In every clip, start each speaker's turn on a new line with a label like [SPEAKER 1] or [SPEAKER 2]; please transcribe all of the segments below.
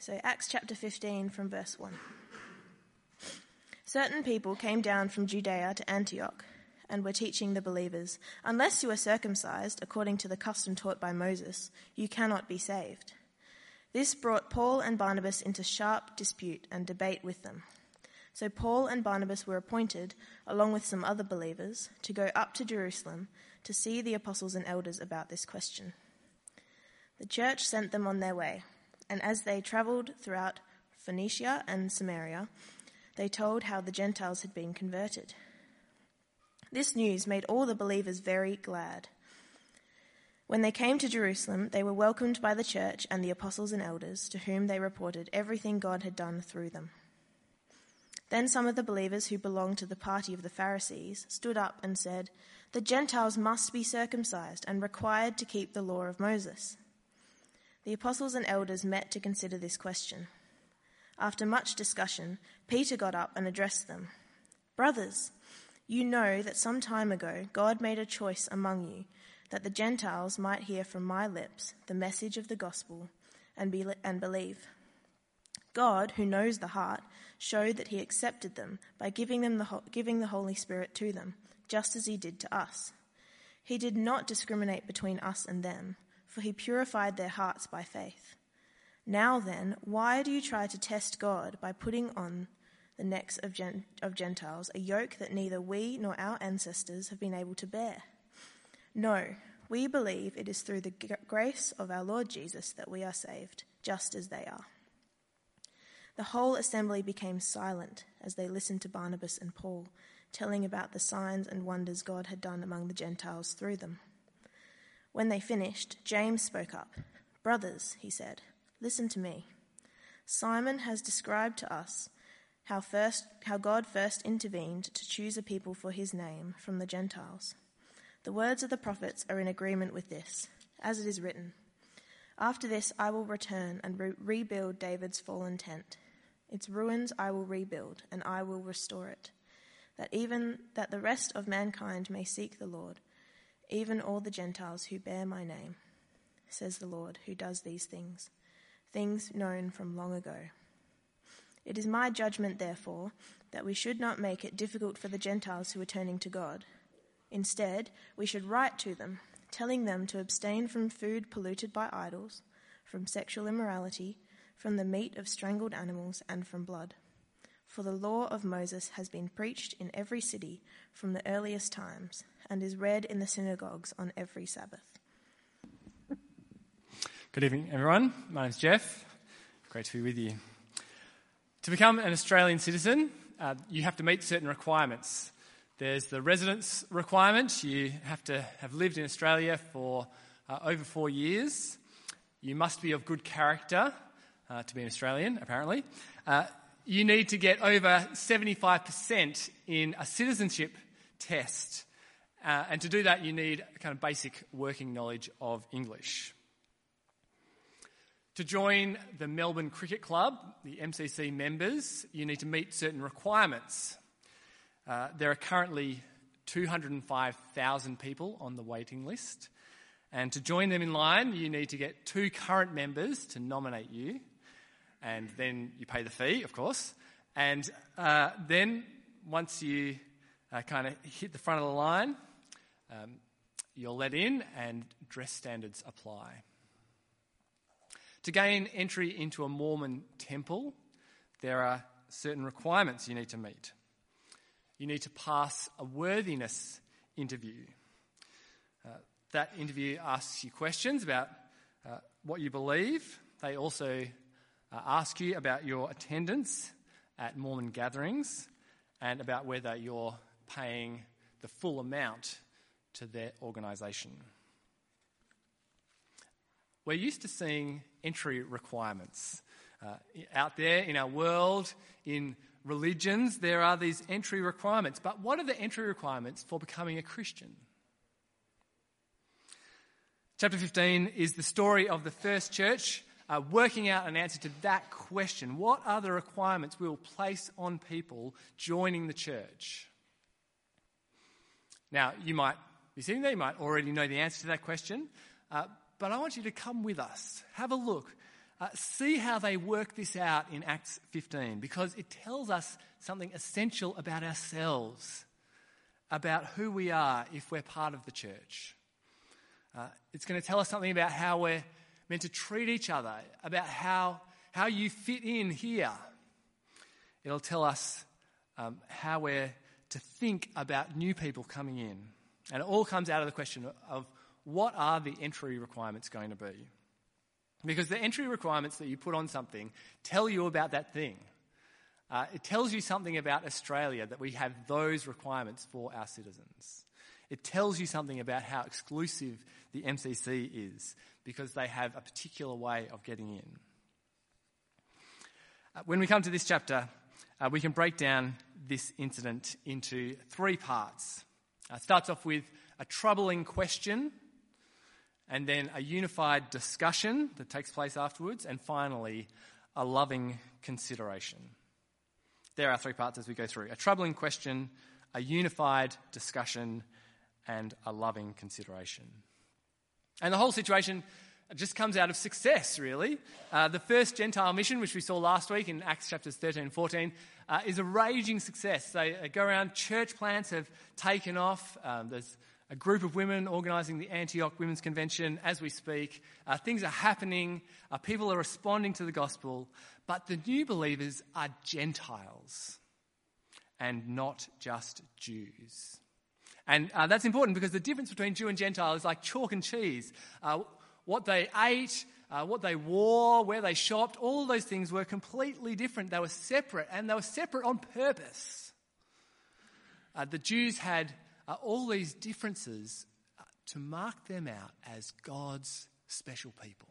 [SPEAKER 1] So, Acts chapter 15 from verse 1. Certain people came down from Judea to Antioch and were teaching the believers Unless you are circumcised according to the custom taught by Moses, you cannot be saved. This brought Paul and Barnabas into sharp dispute and debate with them. So Paul and Barnabas were appointed, along with some other believers, to go up to Jerusalem to see the apostles and elders about this question. The church sent them on their way, and as they travelled throughout Phoenicia and Samaria, they told how the Gentiles had been converted. This news made all the believers very glad. When they came to Jerusalem, they were welcomed by the church and the apostles and elders, to whom they reported everything God had done through them. Then some of the believers who belonged to the party of the Pharisees stood up and said, The Gentiles must be circumcised and required to keep the law of Moses. The apostles and elders met to consider this question. After much discussion, Peter got up and addressed them Brothers, you know that some time ago God made a choice among you that the Gentiles might hear from my lips the message of the gospel and, be, and believe. God, who knows the heart, showed that he accepted them by giving, them the, giving the Holy Spirit to them, just as he did to us. He did not discriminate between us and them, for he purified their hearts by faith. Now then, why do you try to test God by putting on the necks of, Gen- of Gentiles a yoke that neither we nor our ancestors have been able to bear? No, we believe it is through the grace of our Lord Jesus that we are saved, just as they are. The whole assembly became silent as they listened to Barnabas and Paul, telling about the signs and wonders God had done among the Gentiles through them. When they finished, James spoke up. Brothers, he said, listen to me. Simon has described to us how, first, how God first intervened to choose a people for his name from the Gentiles. The words of the prophets are in agreement with this, as it is written After this I will return and re- rebuild David's fallen tent. Its ruins I will rebuild, and I will restore it, that even that the rest of mankind may seek the Lord, even all the Gentiles who bear my name, says the Lord, who does these things, things known from long ago. It is my judgment, therefore, that we should not make it difficult for the Gentiles who are turning to God Instead, we should write to them, telling them to abstain from food polluted by idols, from sexual immorality, from the meat of strangled animals, and from blood. For the law of Moses has been preached in every city from the earliest times, and is read in the synagogues on every Sabbath.
[SPEAKER 2] Good evening, everyone. My name's Jeff. Great to be with you. To become an Australian citizen, uh, you have to meet certain requirements. There's the residence requirement. You have to have lived in Australia for uh, over four years. You must be of good character uh, to be an Australian, apparently. You need to get over 75% in a citizenship test. Uh, and to do that, you need kind of basic working knowledge of English. To join the Melbourne Cricket Club, the MCC members, you need to meet certain requirements. Uh, there are currently 205,000 people on the waiting list. And to join them in line, you need to get two current members to nominate you. And then you pay the fee, of course. And uh, then once you uh, kind of hit the front of the line, um, you're let in and dress standards apply. To gain entry into a Mormon temple, there are certain requirements you need to meet you need to pass a worthiness interview. Uh, that interview asks you questions about uh, what you believe. They also uh, ask you about your attendance at Mormon gatherings and about whether you're paying the full amount to their organisation. We're used to seeing entry requirements uh, out there in our world, in religions, there are these entry requirements. But what are the entry requirements for becoming a Christian? Chapter 15 is the story of the first church uh, working out an answer to that question. What are the requirements we will place on people joining the church? Now, you might be sitting there, you might already know the answer to that question, uh, but I want you to come with us, have a look uh, see how they work this out in Acts 15 because it tells us something essential about ourselves, about who we are if we're part of the church. Uh, it's going to tell us something about how we're meant to treat each other, about how, how you fit in here. It'll tell us um, how we're to think about new people coming in. And it all comes out of the question of what are the entry requirements going to be? Because the entry requirements that you put on something tell you about that thing. Uh, it tells you something about Australia that we have those requirements for our citizens. It tells you something about how exclusive the MCC is because they have a particular way of getting in. Uh, when we come to this chapter, uh, we can break down this incident into three parts. Uh, it starts off with a troubling question, and then a unified discussion that takes place afterwards, and finally, a loving consideration. There are three parts as we go through a troubling question, a unified discussion, and a loving consideration. And the whole situation just comes out of success, really. Uh, the first Gentile mission, which we saw last week in Acts chapters 13 and 14, uh, is a raging success. They, they, go around, church plants have taken off. Um, there's a group of women organising the Antioch Women's Convention as we speak. Uh, things are happening, uh, people are responding to the gospel, but the new believers are Gentiles and not just Jews. And uh, that's important because the difference between Jew and Gentile is like chalk and cheese. Uh, what they ate, uh, what they wore, where they shopped, all those things were completely different. They were separate, and they were separate on purpose. Uh, the Jews had uh, all these differences uh, to mark them out as God's special people.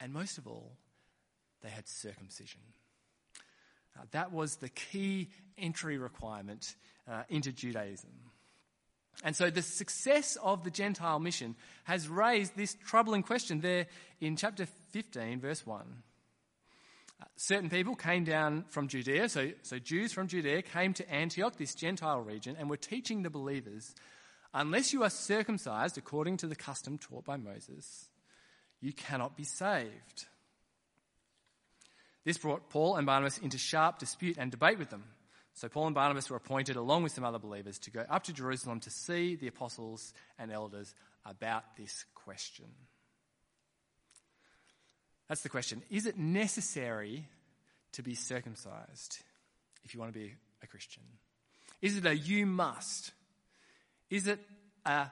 [SPEAKER 2] And most of all, they had circumcision. Uh, that was the key entry requirement uh, into Judaism. And so the success of the Gentile mission has raised this troubling question there in chapter 15, verse 1. Uh, certain people came down from Judea, so, so Jews from Judea came to Antioch, this Gentile region, and were teaching the believers unless you are circumcised according to the custom taught by Moses, you cannot be saved. This brought Paul and Barnabas into sharp dispute and debate with them. So Paul and Barnabas were appointed, along with some other believers, to go up to Jerusalem to see the apostles and elders about this question. That's the question. Is it necessary to be circumcised if you want to be a Christian? Is it a you must? Is it a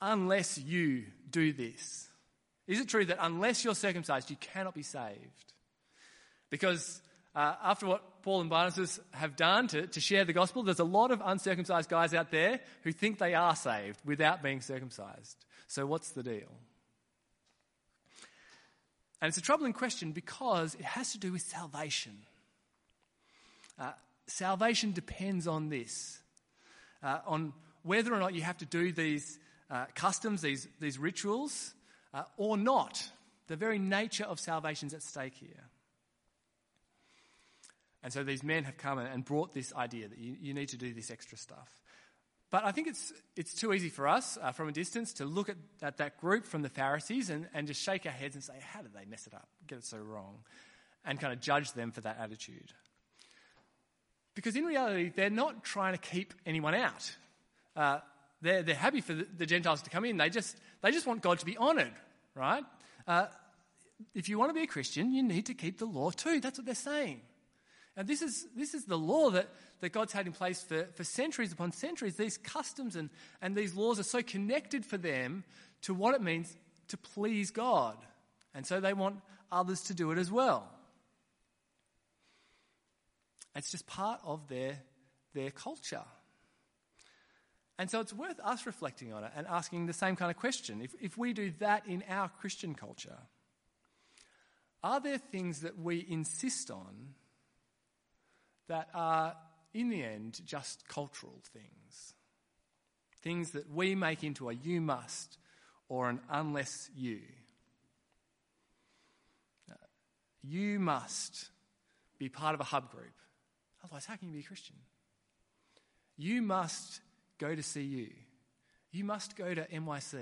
[SPEAKER 2] unless you do this? Is it true that unless you're circumcised, you cannot be saved? Because uh, after what Paul and Barnabas have done to, to share the gospel, there's a lot of uncircumcised guys out there who think they are saved without being circumcised. So, what's the deal? And it's a troubling question because it has to do with salvation. Uh, salvation depends on this, uh, on whether or not you have to do these uh, customs, these, these rituals, uh, or not. The very nature of salvation is at stake here. And so these men have come and brought this idea that you, you need to do this extra stuff. But I think it's, it's too easy for us uh, from a distance to look at, at that group from the Pharisees and, and just shake our heads and say, how did they mess it up, get it so wrong? And kind of judge them for that attitude. Because in reality, they're not trying to keep anyone out. Uh, they're, they're happy for the, the, Gentiles to come in. They just, they just want God to be honoured, right? Uh, if you want to be a Christian, you need to keep the law too. That's what they're saying. And this is, this is the law that, that God's had in place for, for centuries upon centuries. These customs and, and these laws are so connected for them to what it means to please God. And so they want others to do it as well. It's just part of their, their culture. And so it's worth us reflecting on it and asking the same kind of question. If, if we do that in our Christian culture, are there things that we insist on that are, in the end, just cultural things. Things that we make into a you must or an unless you. Uh, you must be part of a hub group. Otherwise, how can you be a Christian? You must go to CU. You must go to NYC.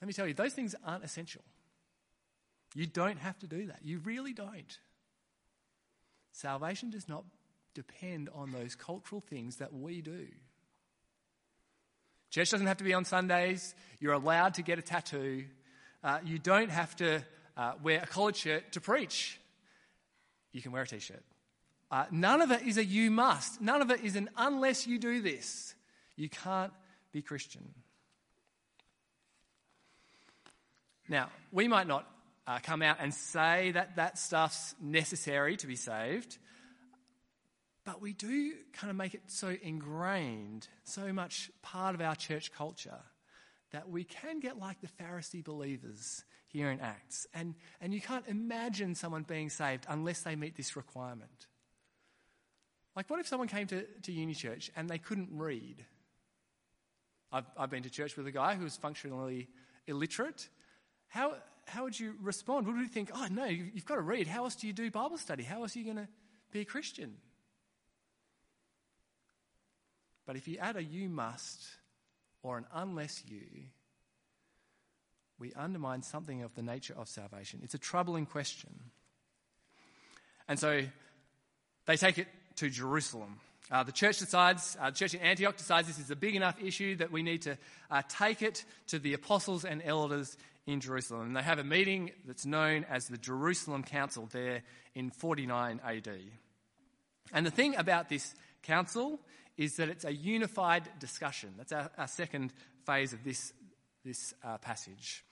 [SPEAKER 2] Let me tell you, those things aren't essential. You don't have to do that. You really don't. Salvation does not depend on those cultural things that we do. Church doesn't have to be on Sundays. You're allowed to get a tattoo. Uh, you don't have to uh, wear a collared shirt to preach. You can wear a t shirt. Uh, none of it is a you must. None of it is an unless you do this. You can't be Christian. Now, we might not uh, come out and say that that stuff's necessary to be saved, but we do kind of make it so ingrained, so much part of our church culture, that we can get like the Pharisee believers here in Acts. And, and you can't imagine someone being saved unless they meet this requirement. Like, what if someone came to, to uni church and they couldn't read? I've, I've been to church with a guy who was functionally illiterate. How, how would you respond? Would you think, oh, no, you've got to read. How else do you do Bible study? How else are you going to be a Christian? But if you add a you must or an unless you, we undermine something of the nature of salvation. It's a troubling question. And so they take it to Jerusalem. Uh, the church decides, uh, the church in Antioch decides this is a big enough issue that we need to uh, take it to the apostles and elders in Jerusalem. And they have a meeting that's known as the Jerusalem Council there in 49 AD. And the thing about this council is that it's a unified discussion. That's our, our second phase of this, this uh, passage.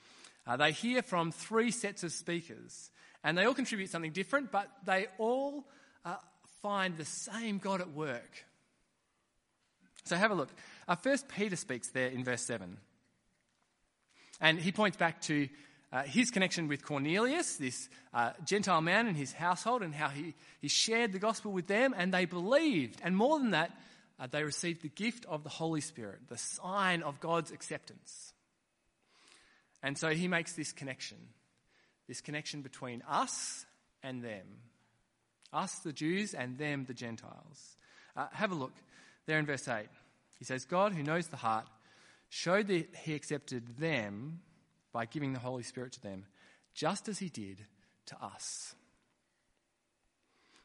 [SPEAKER 2] Uh, they hear from three sets of speakers, and they all contribute something different, but they all uh, find the same God at work. So have a look. Uh, first, Peter speaks there in verse 7. And he points back to uh, his connection with Cornelius, this uh, Gentile man and his household, and how he, he shared the gospel with them, and they believed. And more than that, uh, they received the gift of the Holy Spirit, the sign of God's acceptance. And so he makes this connection this connection between us and them. Us, the Jews, and them, the Gentiles. Uh, have a look there in verse 8. He says, God, who knows the heart, showed that he accepted them by giving the Holy Spirit to them, just as he did to us.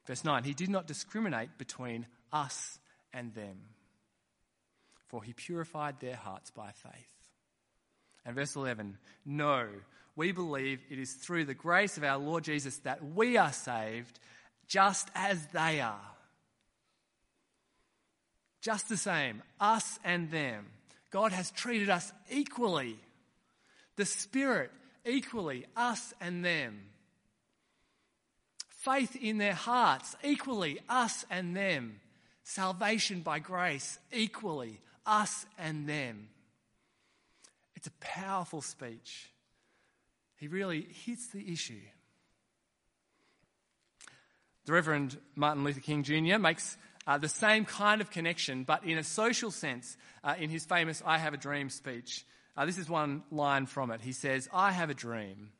[SPEAKER 2] Verse 9, he did not discriminate between us and them, for he purified their hearts by faith. And verse 11, no, we believe it is through the grace of our Lord Jesus that we are saved just as they are. Just the same, us and them. God has treated us equally. The Spirit equally, us and them. Faith in their hearts equally, us and them. Salvation by grace equally, us and them. It's a powerful speech. He really hits the issue. The Reverend Martin Luther King Jr. makes uh, the same kind of connection, but in a social sense, uh, in his famous I Have a Dream speech. Uh, this is one line from it. He says, I have a dream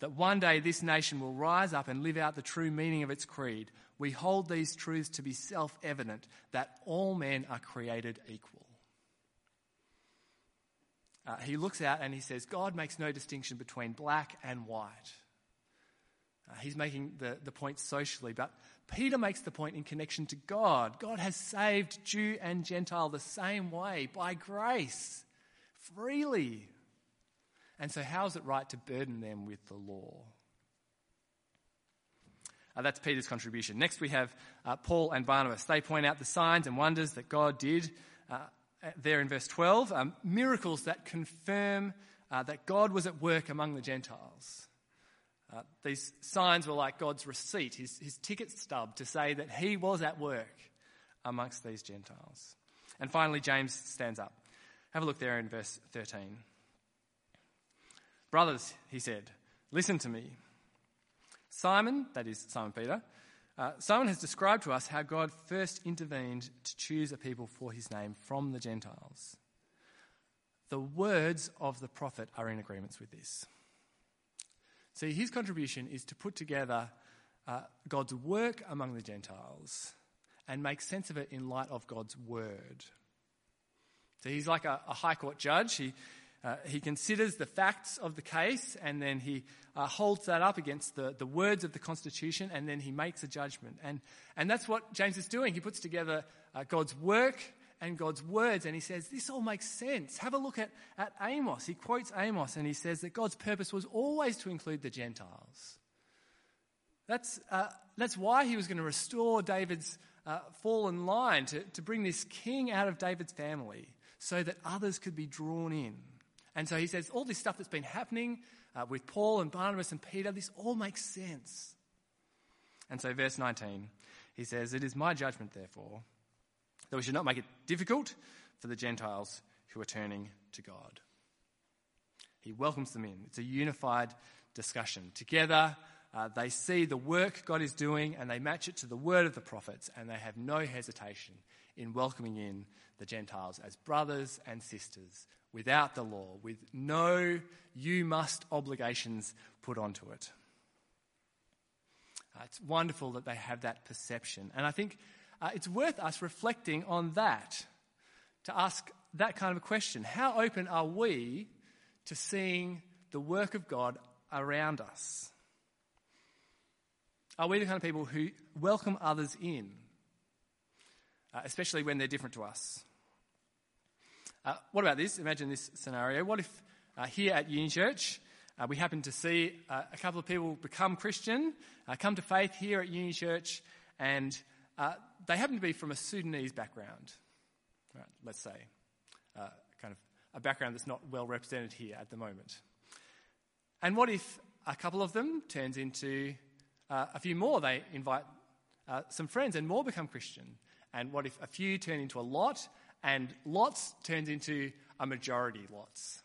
[SPEAKER 2] that one day this nation will rise up and live out the true meaning of its creed. We hold these truths to be self evident that all men are created equal. Uh, he looks out and he says, God makes no distinction between black and white. Uh, he's making the, the point socially, but Peter makes the point in connection to God. God has saved Jew and Gentile the same way, by grace, freely. And so, how is it right to burden them with the law? Uh, that's Peter's contribution. Next, we have uh, Paul and Barnabas. They point out the signs and wonders that God did uh, there in verse 12, um, miracles that confirm uh, that God was at work among the Gentiles. Uh, these signs were like God's receipt, his, his ticket stub to say that he was at work amongst these Gentiles. And finally, James stands up. Have a look there in verse 13. Brothers, he said, listen to me. Simon, that is Simon Peter, uh, Simon has described to us how God first intervened to choose a people for his name from the Gentiles. The words of the prophet are in agreements with this. See, his contribution is to put together uh, God's work among the Gentiles and make sense of it in light of God's word. So he's like a, a high court judge. He, Uh, he considers the facts of the case and then he uh, holds that up against the, the words of the Constitution and then he makes a judgment. And, and that's what James is doing. He puts together uh, God's work and God's words and he says, This all makes sense. Have a look at, at Amos. He quotes Amos and he says that God's purpose was always to include the Gentiles. That's, uh, that's why he was going to restore David's uh, fallen line, to, to bring this king out of David's family so that others could be drawn in. And so he says, all this stuff that's been happening uh, with Paul and Barnabas and Peter, this all makes sense. And so, verse 19, he says, It is my judgment, therefore, that we should not make it difficult for the Gentiles who are turning to God. He welcomes them in. It's a unified discussion. Together, uh, they see the work God is doing and they match it to the word of the prophets, and they have no hesitation in welcoming in the Gentiles as brothers and sisters without the law, with no you must obligations put onto it. Uh, it's wonderful that they have that perception. And I think uh, it's worth us reflecting on that to ask that kind of a question. How open are we to seeing the work of God around us? Are we the kind of people who welcome others in, uh, especially when they're different to us? Uh, what about this? Imagine this scenario. What if uh, here at Uni Church uh, we happen to see uh, a couple of people become Christian, uh, come to faith here at Uni Church, and they happen to be from a Sudanese background, right, let's say, kind of a background that's not well represented here at the moment. And what if a couple of them turns into uh, a few more, they invite uh, some friends, and more become Christian. And what if a few turn into a lot, and lots turns into a majority lots?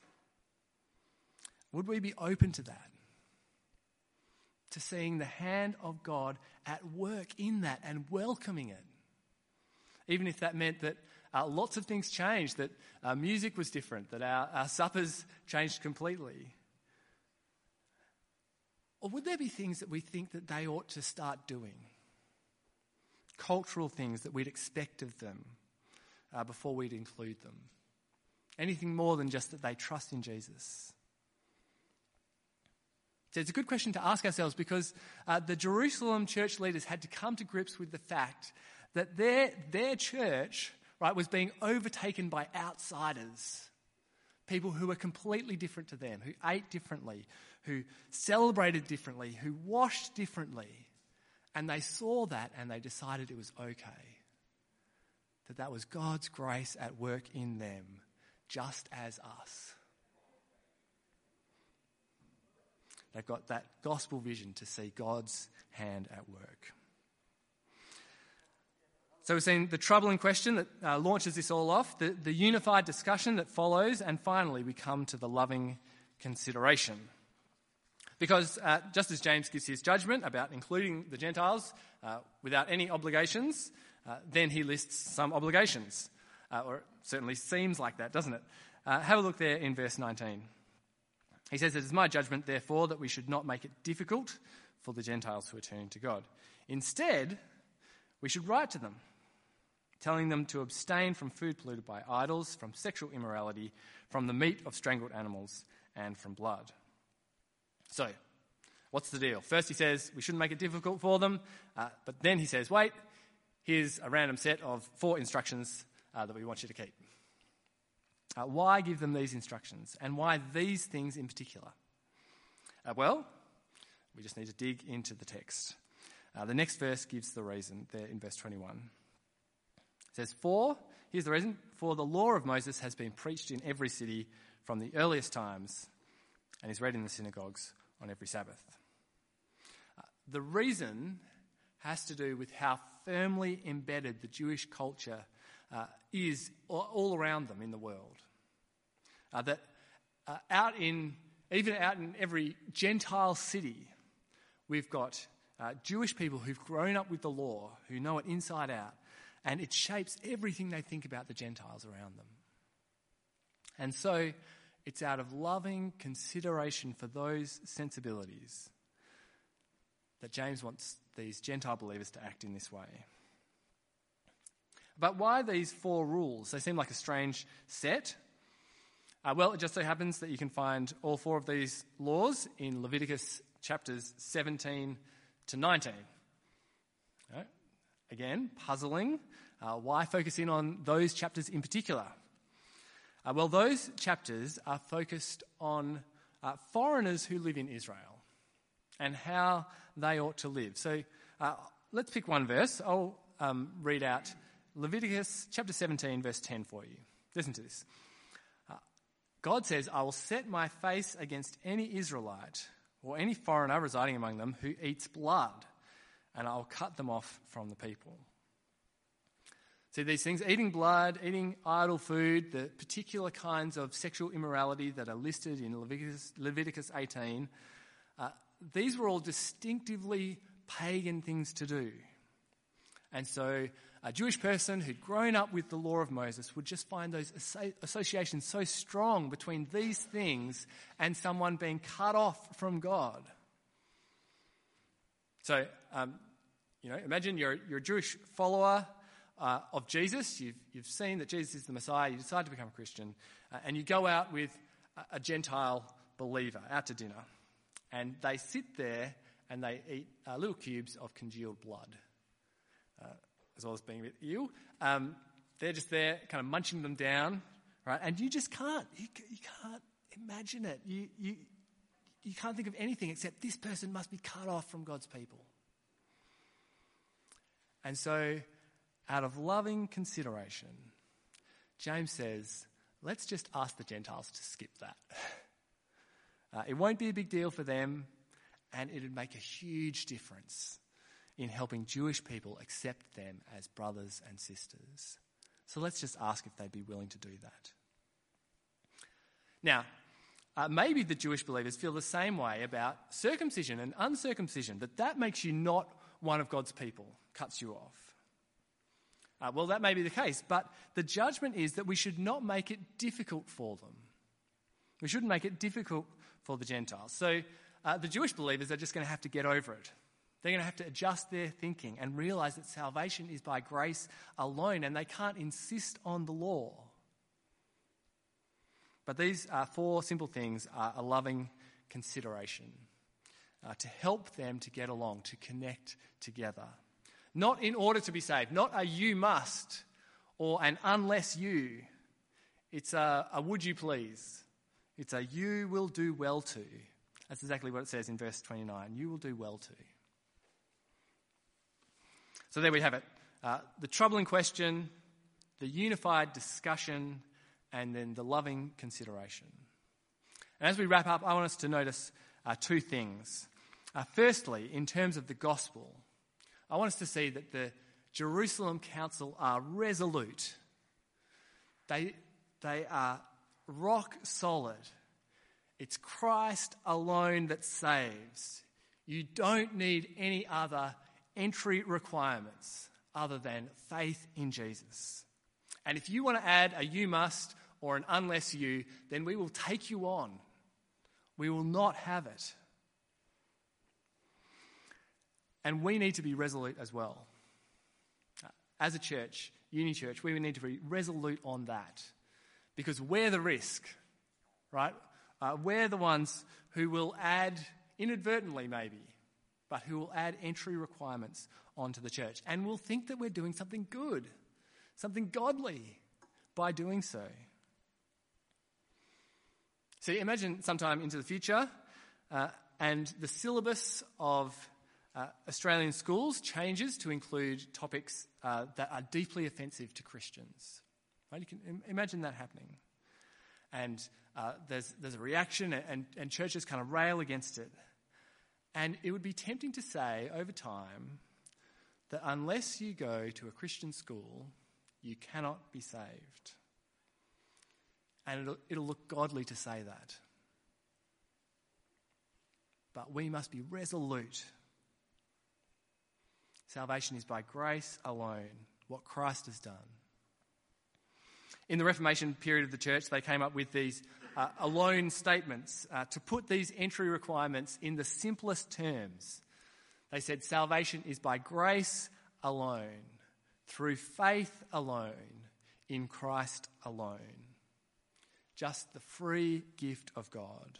[SPEAKER 2] Would we be open to that? To seeing the hand of God at work in that and welcoming it? Even if that meant that uh, lots of things changed, that uh, music was different, that our, our suppers changed completely. Or would there be things that we think that they ought to start doing? Cultural things that we'd expect of them uh, before we'd include them. Anything more than just that they trust in Jesus. So it's a good question to ask ourselves because uh, the Jerusalem church leaders had to come to grips with the fact that their, their church right, was being overtaken by outsiders, people who were completely different to them, who ate differently, who celebrated differently, who washed differently. And they saw that and they decided it was okay. That that was God's grace at work in them, just as us. They've got that gospel vision to see God's hand at work. So we've seen the troubling question that uh, launches this all off, the, the unified discussion that follows, and finally we come to the loving consideration. Because uh, just as James gives his judgment about including the Gentiles uh, without any obligations, uh, then he lists some obligations. Uh, or it certainly seems like that, doesn't it? Uh, have a look there in verse 19. He says, It is my judgment, therefore, that we should not make it difficult for the Gentiles who are turning to God. Instead, we should write to them, telling them to abstain from food polluted by idols, from sexual immorality, from the meat of strangled animals, and from blood. So, what's the deal? First, he says we shouldn't make it difficult for them, uh, but then he says, wait, here's a random set of four instructions uh, that we want you to keep. Uh, why give them these instructions, and why these things in particular? Uh, well, we just need to dig into the text. Uh, the next verse gives the reason there in verse 21. It says, For, here's the reason, for the law of Moses has been preached in every city from the earliest times and is read in the synagogues on every Sabbath. Uh, the reason has to do with how firmly embedded the Jewish culture uh, is all around them in the world. Uh, that uh, out in, even out in every Gentile city, we've got uh, Jewish people who've grown up with the law, who know it inside out, and it shapes everything they think about the Gentiles around them. And so it's out of loving consideration for those sensibilities that James wants these Gentile believers to act in this way. But why these four rules? They seem like a strange set. Uh, well, it just so happens that you can find all four of these laws in Leviticus chapters 17 to 19. Right? Again, puzzling. Uh, why focus in on those chapters in particular? Uh, well, those chapters are focused on uh, foreigners who live in Israel and how they ought to live. So uh, let's pick one verse. I'll um, read out Leviticus chapter 17, verse 10 for you. Listen to this. Uh, God says, I will set my face against any Israelite or any foreigner residing among them who eats blood, and I will cut them off from the people. See, these things eating blood, eating idol food, the particular kinds of sexual immorality that are listed in Leviticus, Leviticus 18, uh, these were all distinctively pagan things to do. And so a Jewish person who'd grown up with the law of Moses would just find those associations so strong between these things and someone being cut off from God. So, um, you know, imagine you're, you're a Jewish follower uh, of Jesus. You've, you've seen that Jesus is the Messiah. You decide to become a Christian. Uh, and you go out with a, a Gentile believer out to dinner. And they sit there and they eat uh, little cubes of congealed blood, uh, as well as being a bit ill. Um, they're just there, kind of munching them down, right? And you just can't, you, you can't imagine it. You, you, you can't think of anything except this person must be cut off from God's people. And so out of loving consideration, James says, let's just ask the Gentiles to skip that. Uh, it won't be a big deal for them, and it'd make a huge difference in helping Jewish people accept them as brothers and sisters. So let's just ask if they'd be willing to do that. Now, uh, maybe the Jewish believers feel the same way about circumcision and uncircumcision, that that makes you not one of God's people, cuts you off. Uh, well, that may be the case, but the judgment is that we should not make it difficult for them. We shouldn't make it difficult for the Gentiles. So uh, the Jewish believers are just going to have to get over it. They're going to have to adjust their thinking and realize that salvation is by grace alone and they can't insist on the law. But these uh, four simple things are a loving consideration uh, to help them to get along, to connect together. Not in order to be saved, not a you must or an unless you. It's a, a would you please. It's a you will do well to. That's exactly what it says in verse 29. You will do well to. So there we have it. Uh, the troubling question, the unified discussion, and then the loving consideration. And as we wrap up, I want us to notice uh, two things. Uh, firstly, in terms of the gospel, I want us to see that the Jerusalem Council are resolute. They, they are rock solid. It's Christ alone that saves. You don't need any other entry requirements other than faith in Jesus. And if you want to add a you must or an unless you, then we will take you on. We will not have it. And we need to be resolute as well. As a church, Uni Church, we need to be resolute on that because we're the risk, right? Uh, we're the ones who will add, inadvertently maybe, but who will add entry requirements onto the church. And we'll think that we're doing something good, something godly by doing so. See, imagine sometime into the future, uh, and the syllabus of uh, Australian schools changes to include topics uh, that are deeply offensive to Christians. Right? You can Im- imagine that happening. And uh, there's, there's a reaction, and, and churches kind of rail against it. And it would be tempting to say over time that unless you go to a Christian school, you cannot be saved. And it'll, it'll look godly to say that. But we must be resolute Salvation is by grace alone, what Christ has done. In the Reformation period of the church, they came up with these uh, alone statements uh, to put these entry requirements in the simplest terms. They said salvation is by grace alone, through faith alone, in Christ alone. just the free gift of God.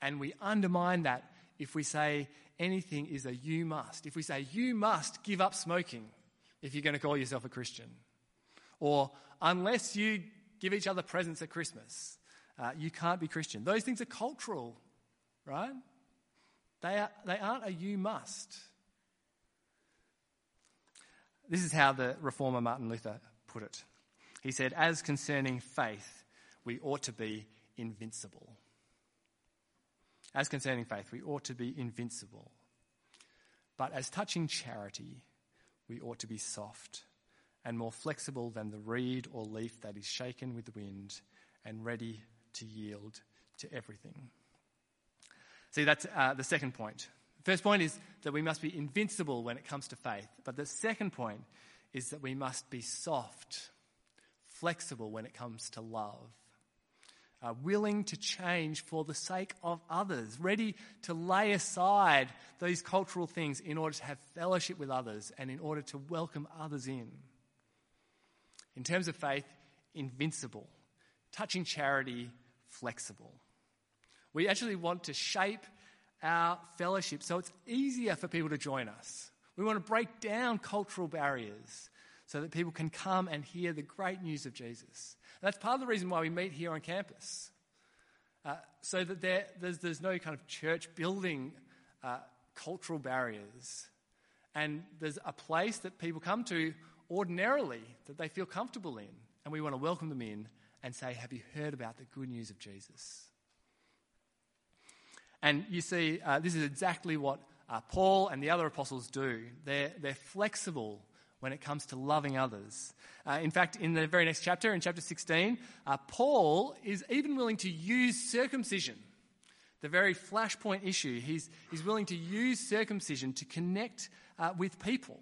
[SPEAKER 2] And we undermine that if we say anything is a you must. If we say you must give up smoking if you're going to call yourself a Christian. Or unless you give each other presents at Christmas, uh, you can't be Christian. Those things are cultural, right? They, are, they aren't a you must. This is how the reformer Martin Luther put it. He said, As concerning faith, we ought to be invincible. As concerning faith, we ought to be invincible. But as touching charity, we ought to be soft and more flexible than the reed or leaf that is shaken with the wind and ready to yield to everything. See, that's uh, the second point. First point is that we must be invincible when it comes to faith. But the second point is that we must be soft, flexible when it comes to love. Uh, willing to change for the sake of others, ready to lay aside those cultural things in order to have fellowship with others and in order to welcome others in. In terms of faith, invincible. Touching charity, flexible. We actually want to shape our fellowship so it's easier for people to join us. We want to break down cultural barriers so that people can come and hear the great news of Jesus. And that's part of the reason why we meet here on campus. Uh, so that there, there's, there's, no kind of church building uh, cultural barriers. And there's a place that people come to ordinarily that they feel comfortable in. And we want to welcome them in and say, Have you heard about the good news of Jesus? And you see, uh, this is exactly what uh, Paul and the other apostles do. They're, they're flexible when it comes to loving others. Uh, in fact, in the very next chapter, in chapter 16, uh, Paul is even willing to use circumcision, the very flashpoint issue. He's, he's willing to use circumcision to connect uh, with people.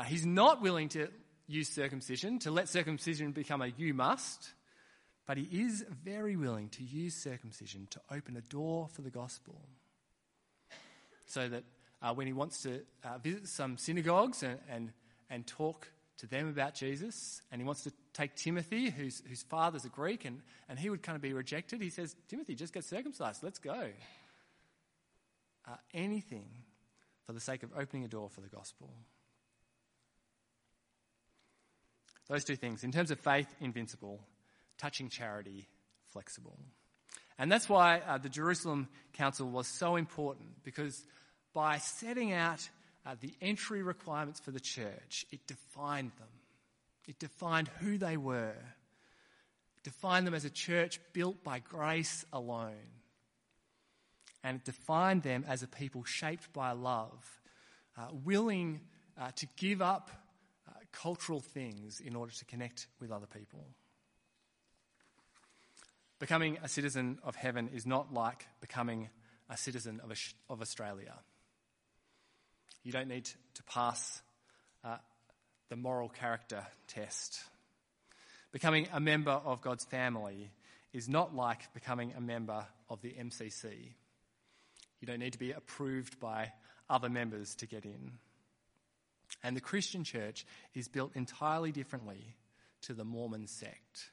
[SPEAKER 2] Uh, he's not willing to use circumcision, to let circumcision become a you must. But he is very willing to use circumcision to open a door for the gospel. So that uh, when he wants to uh, visit some synagogues and, and, and talk to them about Jesus, and he wants to take Timothy, whose, whose father's a Greek, and, and he would kind of be rejected, he says, Timothy, just get circumcised, let's go. Uh, anything for the sake of opening a door for the gospel. Those two things. In terms of faith, invincible touching charity flexible. And that's why uh, the Jerusalem Council was so important because by setting out uh, the entry requirements for the church, it defined them. It defined who they were, it defined them as a church built by grace alone. And it defined them as a people shaped by love, uh, willing uh, to give up cultural things in order to connect with other people. Becoming a citizen of heaven is not like becoming a citizen of, of Australia. You don't need to pass uh, the moral character test. Becoming a member of God's family is not like becoming a member of the MCC. You don't need to be approved by other members to get in. And the Christian church is built entirely differently to the Mormon sect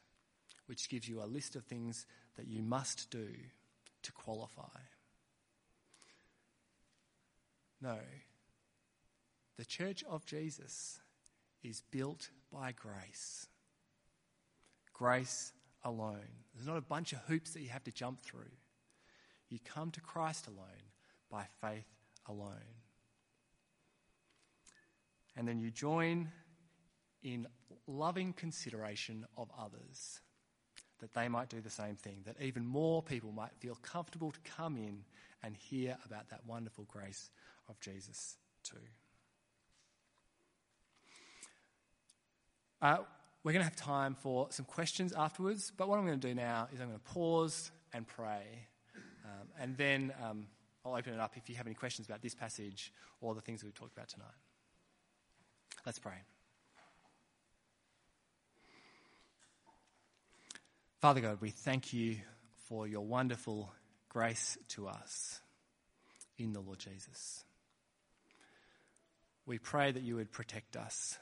[SPEAKER 2] which gives you a list of things that you must do to qualify. No. The church of Jesus is built by grace. Grace alone. There's not a bunch of hoops that you have to jump through. You come to Christ alone by faith alone. And then you join in loving consideration of others that they might do the same thing, that even more people might feel comfortable to come in and hear about that wonderful grace of Jesus too. Uh, we're going to have time for some questions afterwards, but what I'm going to do now is I'm going to pause and pray, um, and then um, I'll open it up if you have any questions about this passage or the things that we've talked about tonight. Let's pray. Father God, we thank you for your wonderful grace to us in the Lord Jesus. We pray that you would protect us,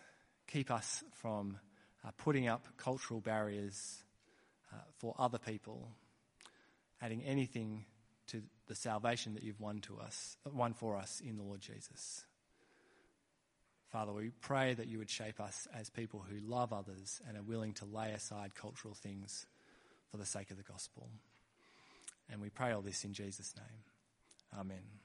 [SPEAKER 2] keep us from uh, putting up cultural barriers, uh, for other people, adding anything to the salvation that you've won to us, won for us in the Lord Jesus. Father, we pray that you would shape us as people who love others and are willing to lay aside cultural things for the sake of the gospel. And we pray all this in Jesus' name. Amen.